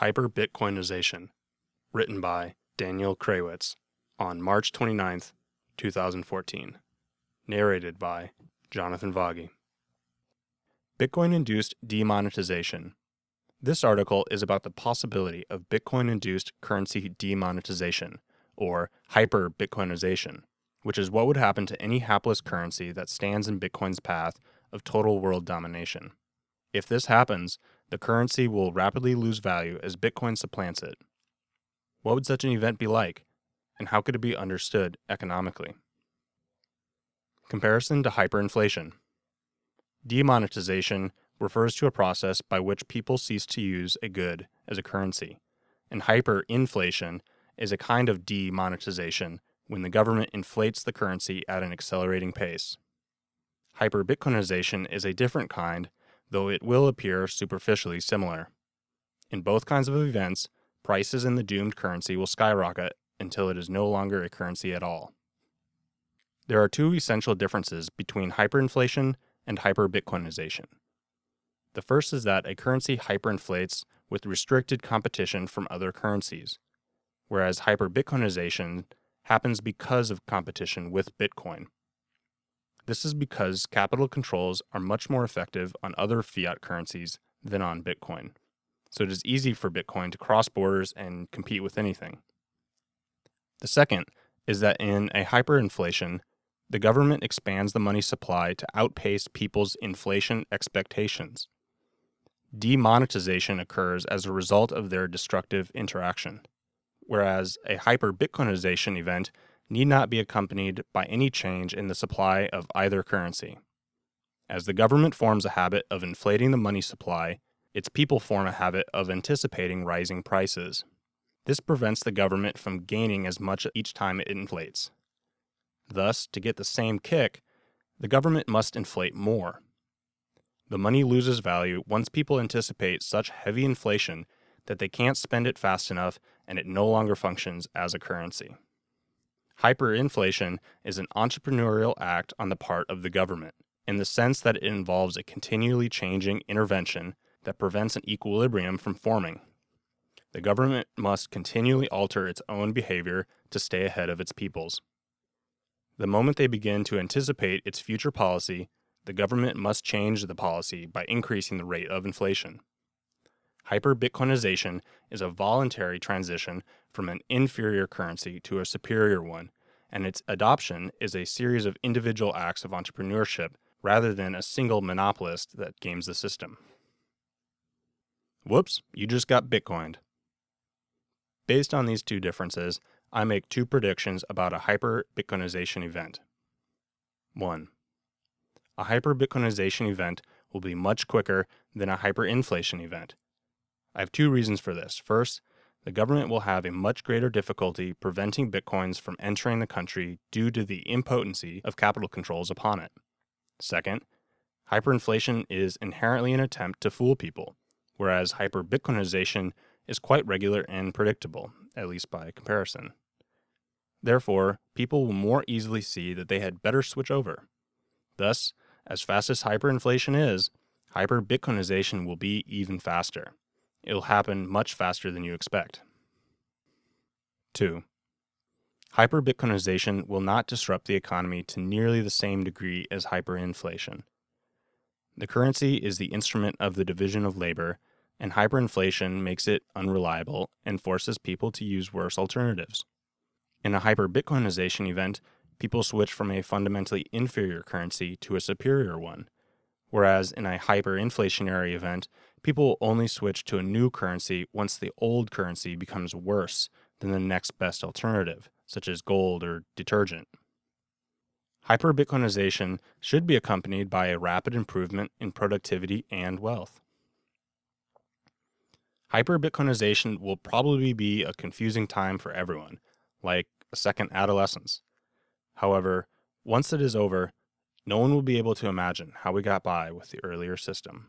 Hyper Bitcoinization, written by Daniel Krawisz on March 29th, 2014. Narrated by Jonathan Vaghi. Bitcoin induced demonetization. This article is about the possibility of Bitcoin induced currency demonetization, or hyper Bitcoinization, which is what would happen to any hapless currency that stands in Bitcoin's path of total world domination. If this happens, the currency will rapidly lose value as Bitcoin supplants it. What would such an event be like, and how could it be understood economically? Comparison to hyperinflation. Demonetization refers to a process by which people cease to use a good as a currency, and hyperinflation is a kind of demonetization when the government inflates the currency at an accelerating pace. Hyperbitcoinization is a different kind though it will appear superficially similar. In both kinds of events, prices in the doomed currency will skyrocket until it is no longer a currency at all. There are two essential differences between hyperinflation and hyperbitcoinization. The first is that a currency hyperinflates with restricted competition from other currencies, whereas hyperbitcoinization happens because of competition with Bitcoin. This is because capital controls are much more effective on other fiat currencies than on Bitcoin. So it is easy for Bitcoin to cross borders and compete with anything. The second is that in a hyperinflation, the government expands the money supply to outpace people's inflation expectations. Demonetization occurs as a result of their destructive interaction, whereas a hyper Bitcoinization event need not be accompanied by any change in the supply of either currency. As the government forms a habit of inflating the money supply, its people form a habit of anticipating rising prices. This prevents the government from gaining as much each time it inflates. Thus, to get the same kick, the government must inflate more. The money loses value once people anticipate such heavy inflation that they can't spend it fast enough and it no longer functions as a currency. Hyperinflation is an entrepreneurial act on the part of the government, in the sense that it involves a continually changing intervention that prevents an equilibrium from forming. The government must continually alter its own behavior to stay ahead of its peoples. The moment they begin to anticipate its future policy, the government must change the policy by increasing the rate of inflation. Hyper-Bitcoinization is a voluntary transition from an inferior currency to a superior one, and its adoption is a series of individual acts of entrepreneurship rather than a single monopolist that games the system. Whoops, you just got Bitcoined. Based on these two differences, I make two predictions about a hyper-Bitcoinization event. 1. A hyper-Bitcoinization event will be much quicker than a hyperinflation event, I have two reasons for this. First, the government will have a much greater difficulty preventing bitcoins from entering the country due to the impotency of capital controls upon it. Second, hyperinflation is inherently an attempt to fool people, whereas hyperbitcoinization is quite regular and predictable, at least by comparison. Therefore, people will more easily see that they had better switch over. Thus, as fast as hyperinflation is, hyperbitcoinization will be even faster it'll happen much faster than you expect. 2. Hyperbitcoinization will not disrupt the economy to nearly the same degree as hyperinflation. The currency is the instrument of the division of labor, and hyperinflation makes it unreliable and forces people to use worse alternatives. In a hyperbitcoinization event, people switch from a fundamentally inferior currency to a superior one, whereas in a hyperinflationary event, people will only switch to a new currency once the old currency becomes worse than the next best alternative, such as gold or detergent. Hyperbitcoinization should be accompanied by a rapid improvement in productivity and wealth. Hyperbitcoinization will probably be a confusing time for everyone, like a second adolescence. However, once it is over, no one will be able to imagine how we got by with the earlier system.